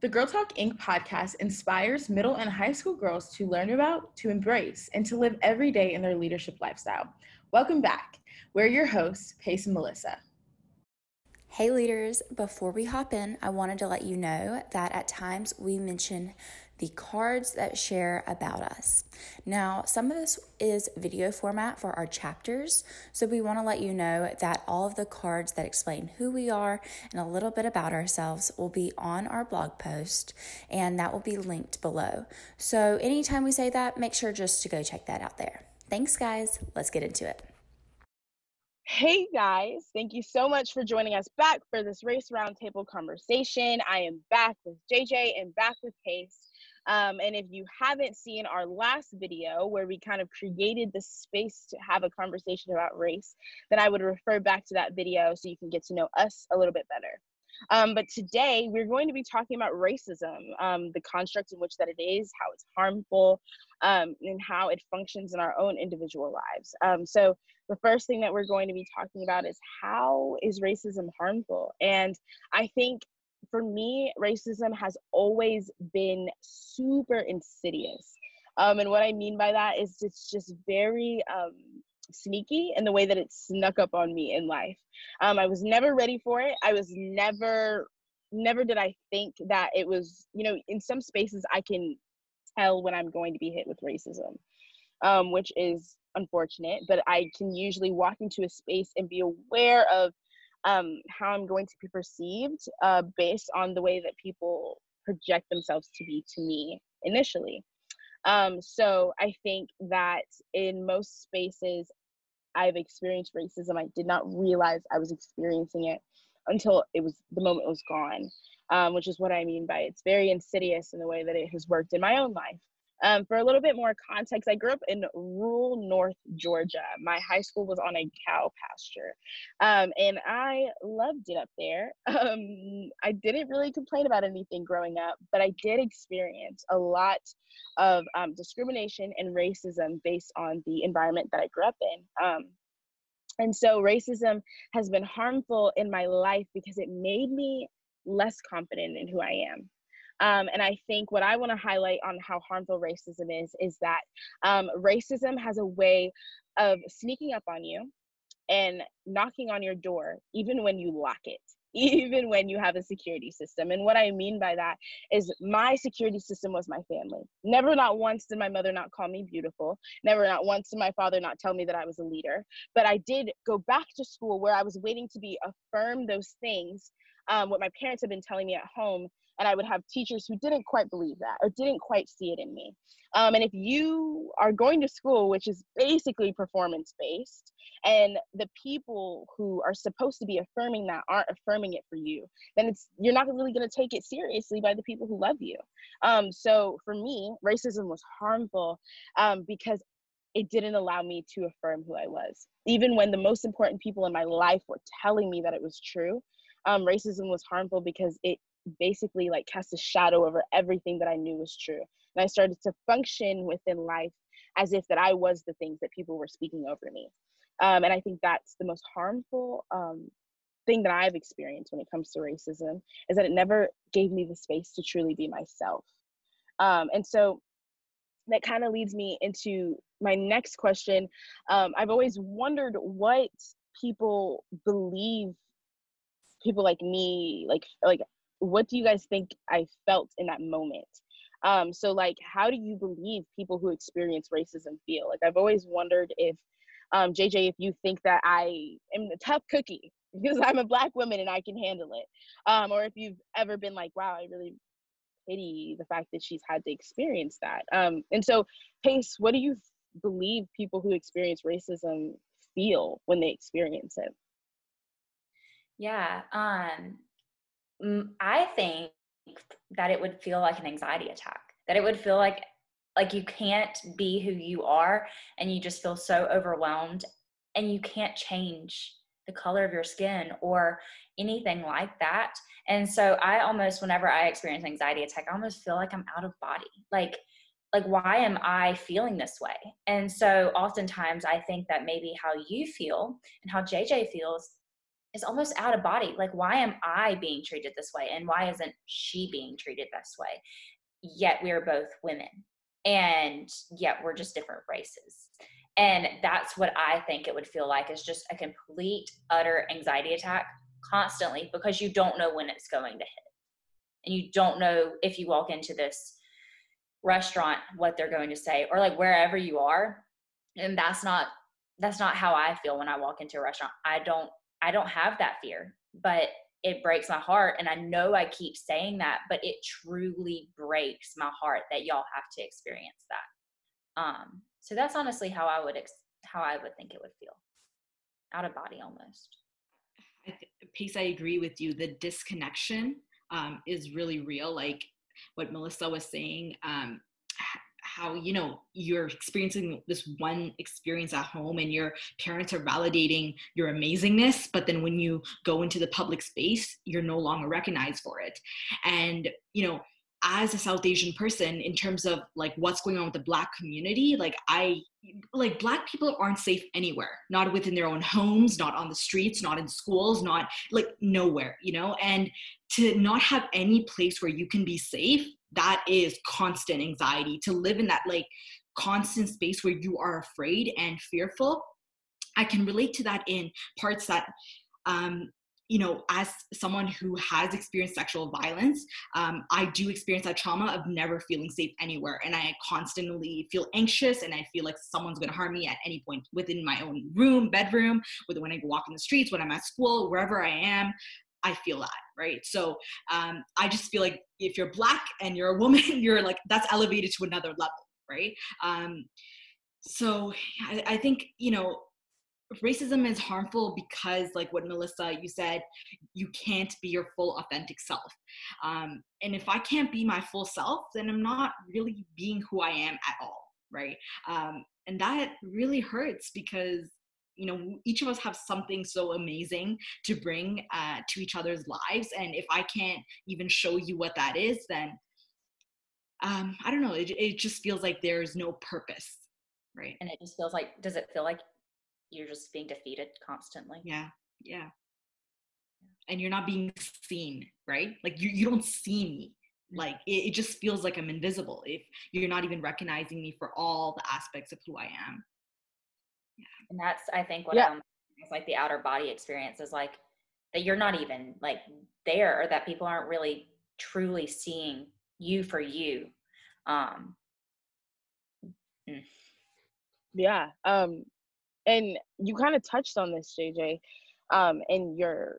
The Girl Talk Inc. podcast inspires middle and high school girls to learn about, to embrace, and to live every day in their leadership lifestyle. Welcome back. We're your hosts, Pace and Melissa. Hey, leaders, before we hop in, I wanted to let you know that at times we mention the cards that share about us. Now, some of this is video format for our chapters, so we want to let you know that all of the cards that explain who we are and a little bit about ourselves will be on our blog post, and that will be linked below. So, anytime we say that, make sure just to go check that out there. Thanks, guys. Let's get into it. Hey guys, thank you so much for joining us back for this race roundtable conversation. I am back with JJ and back with Pace. Um, and if you haven't seen our last video where we kind of created the space to have a conversation about race, then I would refer back to that video so you can get to know us a little bit better. Um, but today we're going to be talking about racism, um, the construct in which that it is, how it's harmful, um, and how it functions in our own individual lives. Um, so the first thing that we're going to be talking about is how is racism harmful? And I think for me, racism has always been super insidious. Um, and what I mean by that is it's just very um, sneaky in the way that it snuck up on me in life. Um, I was never ready for it. I was never, never did I think that it was, you know, in some spaces I can tell when I'm going to be hit with racism, um, which is unfortunate, but I can usually walk into a space and be aware of um, how I'm going to be perceived uh, based on the way that people project themselves to be to me initially. Um, so I think that in most spaces, I've experienced racism. I did not realize I was experiencing it until it was the moment was gone, um, which is what I mean by it's very insidious in the way that it has worked in my own life. Um, for a little bit more context, I grew up in rural North Georgia. My high school was on a cow pasture, um, and I loved it up there. Um, I didn't really complain about anything growing up, but I did experience a lot of um, discrimination and racism based on the environment that I grew up in. Um, and so, racism has been harmful in my life because it made me less confident in who I am. Um, and I think what I want to highlight on how harmful racism is is that um, racism has a way of sneaking up on you and knocking on your door, even when you lock it, even when you have a security system. And what I mean by that is my security system was my family. Never, not once did my mother not call me beautiful. Never, not once did my father not tell me that I was a leader. But I did go back to school where I was waiting to be affirmed those things, um, what my parents had been telling me at home and I would have teachers who didn't quite believe that or didn't quite see it in me. Um, and if you are going to school, which is basically performance based, and the people who are supposed to be affirming that aren't affirming it for you, then it's you're not really going to take it seriously by the people who love you. Um, so for me, racism was harmful um, because it didn't allow me to affirm who I was, even when the most important people in my life were telling me that it was true. Um, racism was harmful because it basically like cast a shadow over everything that I knew was true. And I started to function within life as if that I was the things that people were speaking over me. Um, and I think that's the most harmful um, thing that I've experienced when it comes to racism is that it never gave me the space to truly be myself. Um, and so that kind of leads me into my next question. Um, I've always wondered what people believe people like me like like what do you guys think I felt in that moment? Um, so like, how do you believe people who experience racism feel? Like, I've always wondered if, um, JJ, if you think that I am a tough cookie because I'm a black woman and I can handle it, um, or if you've ever been like, wow, I really pity the fact that she's had to experience that. Um, and so, Pace, what do you believe people who experience racism feel when they experience it? Yeah, um, I think that it would feel like an anxiety attack. That it would feel like like you can't be who you are and you just feel so overwhelmed and you can't change the color of your skin or anything like that. And so I almost whenever I experience anxiety attack, I almost feel like I'm out of body. Like like why am I feeling this way? And so oftentimes I think that maybe how you feel and how JJ feels is almost out of body. Like, why am I being treated this way? And why isn't she being treated this way? Yet we are both women. And yet we're just different races. And that's what I think it would feel like is just a complete, utter anxiety attack constantly because you don't know when it's going to hit. And you don't know if you walk into this restaurant what they're going to say or like wherever you are. And that's not that's not how I feel when I walk into a restaurant. I don't I don't have that fear, but it breaks my heart and I know I keep saying that, but it truly breaks my heart that y'all have to experience that. Um so that's honestly how I would ex- how I would think it would feel. Out of body almost. I th- Pace, I agree with you. The disconnection um, is really real. Like what Melissa was saying, um, how you know you're experiencing this one experience at home and your parents are validating your amazingness but then when you go into the public space you're no longer recognized for it. And you know as a south asian person in terms of like what's going on with the black community like i like black people aren't safe anywhere not within their own homes not on the streets not in schools not like nowhere you know? And to not have any place where you can be safe that is constant anxiety to live in that like constant space where you are afraid and fearful i can relate to that in parts that um you know, as someone who has experienced sexual violence, um, I do experience that trauma of never feeling safe anywhere. And I constantly feel anxious and I feel like someone's gonna harm me at any point within my own room, bedroom, whether when I walk in the streets, when I'm at school, wherever I am. I feel that, right? So um, I just feel like if you're black and you're a woman, you're like, that's elevated to another level, right? Um, so I, I think, you know, racism is harmful because like what melissa you said you can't be your full authentic self um, and if i can't be my full self then i'm not really being who i am at all right um, and that really hurts because you know each of us have something so amazing to bring uh, to each other's lives and if i can't even show you what that is then um, i don't know it, it just feels like there's no purpose right and it just feels like does it feel like you're just being defeated constantly. Yeah. Yeah. And you're not being seen, right? Like you, you don't see me. Mm. Like it, it just feels like I'm invisible if you're not even recognizing me for all the aspects of who I am. And that's I think what yeah. it's like the outer body experience is like that you're not even like there or that people aren't really truly seeing you for you. Um mm. yeah. Um and you kind of touched on this jj um, in your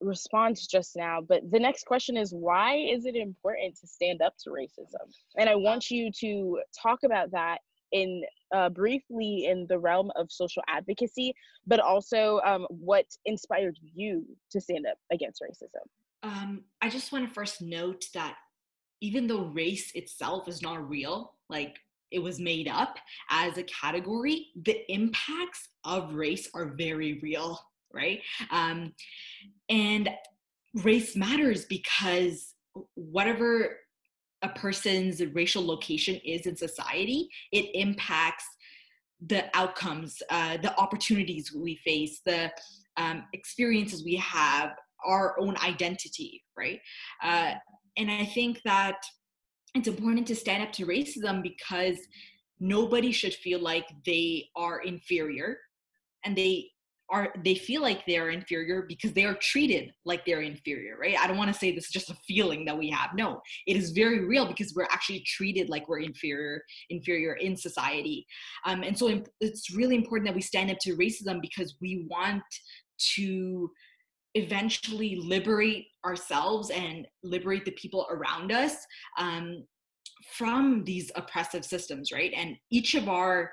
response just now but the next question is why is it important to stand up to racism and i want you to talk about that in uh, briefly in the realm of social advocacy but also um, what inspired you to stand up against racism um, i just want to first note that even though race itself is not real like it was made up as a category, the impacts of race are very real, right? Um, and race matters because whatever a person's racial location is in society, it impacts the outcomes, uh, the opportunities we face, the um, experiences we have, our own identity, right? Uh, and I think that it's important to stand up to racism because nobody should feel like they are inferior and they are they feel like they're inferior because they are treated like they're inferior right? I don't want to say this is just a feeling that we have. No it is very real because we're actually treated like we're inferior inferior in society. Um, and so it's really important that we stand up to racism because we want to eventually liberate ourselves and liberate the people around us um, from these oppressive systems right? And each of our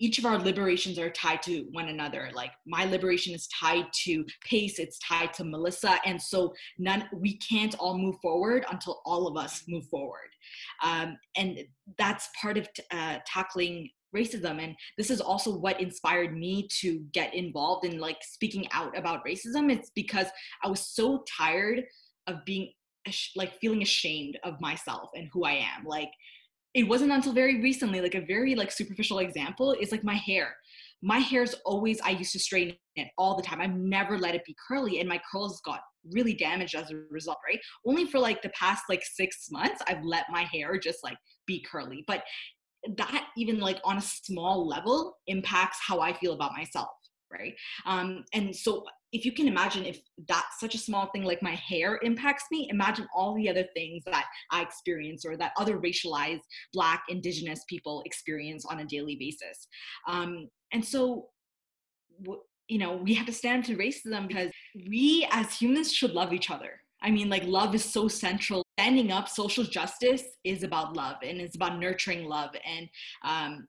each of our liberations are tied to one another. Like my liberation is tied to pace it's tied to melissa and so none we can't all move forward until all of us move forward. Um, and that's part of t- uh, tackling racism and this is also what inspired me to get involved in like speaking out about racism. It's because i was so tired of being like feeling ashamed of myself and who i am. Like it wasn't until very recently like a very like superficial example is like my hair. My hair's always i used to straighten it all the time. I've never let it be curly and my curls got really damaged as a result right? Only for like the past like six months i've let my hair just like be curly. But that even like on a small level impacts how i feel about myself right? Um and so if you can imagine if that's such a small thing like my hair impacts me imagine all the other things that i experience or that other racialized black indigenous people experience on a daily basis. Um, and so you know we have to stand to racism because we as humans should love each other. I mean like love is so central. Standing up social justice is about love and it's about nurturing love and um,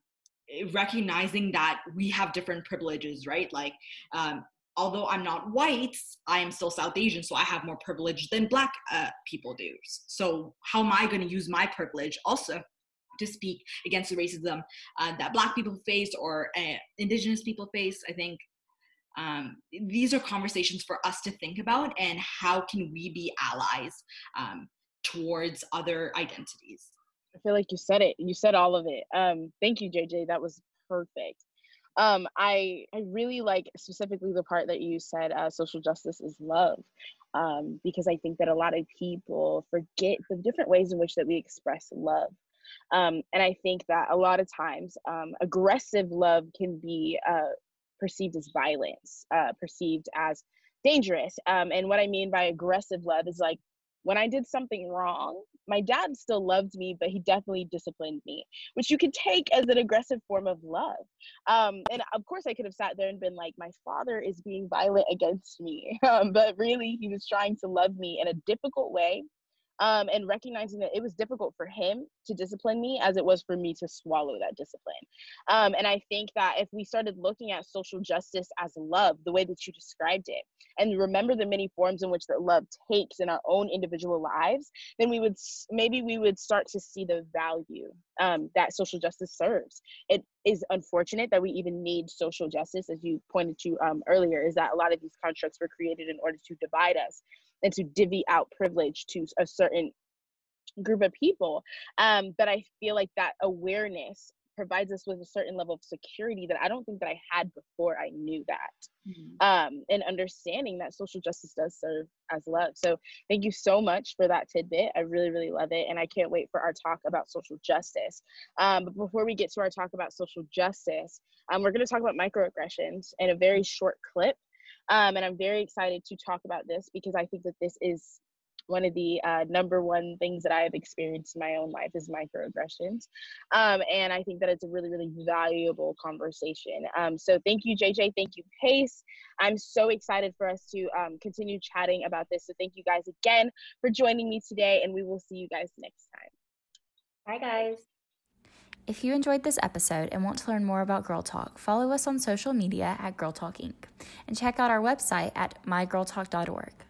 recognizing that we have different privileges right? Like um, although I'm not white, I am still South Asian, so I have more privilege than Black uh, people do. So how am I going to use my privilege also to speak against the racism uh, that Black people face or uh, Indigenous people face? I think um, these are conversations for us to think about, and how can we be allies um, towards other identities? I feel like you said it. You said all of it. Um, thank you, JJ. That was perfect um, I I really like specifically the part that you said uh, social justice is love, um, because I think that a lot of people forget the different ways in which that we express love. Um, and I think that a lot of times um, aggressive love can be uh, perceived as violence, uh, perceived as dangerous. Um, and what I mean by aggressive love is like when I did something wrong, my dad still loved me, but he definitely disciplined me, which you could take as an aggressive form of love. Um, and of course, I could have sat there and been like, my father is being violent against me. Um, but really, he was trying to love me in a difficult way um, and recognizing that it was difficult for him to discipline me as it was for me to swallow that discipline. Um, and I think that if we started looking at social justice as love, the way that you described it, and remember the many forms in which that love takes in our own individual lives, then we would maybe we would start to see the value um, that social justice serves. It is unfortunate that we even need social justice, as you pointed to um, earlier, is that a lot of these constructs were created in order to divide us and to divvy out privilege to a certain group of people. Um, but I feel like that awareness provides us with a certain level of security that I don't think that I had before I knew that. Mm-hmm. Um, and understanding that social justice does serve as love. So thank you so much for that tidbit. I really, really love it. And I can't wait for our talk about social justice. Um, but before we get to our talk about social justice, um, we're going to talk about microaggressions in a very short clip. Um, and I'm very excited to talk about this because I think that this is one of the uh, number one things that I have experienced in my own life is microaggressions. Um, and I think that it's a really, really valuable conversation. Um, so thank you, JJ. Thank you, Pace. I'm so excited for us to um, continue chatting about this. So thank you guys again for joining me today, and we will see you guys next time. Bye, guys. If you enjoyed this episode and want to learn more about Girl Talk, follow us on social media at Girl Talk Inc. and check out our website at mygirltalk.org.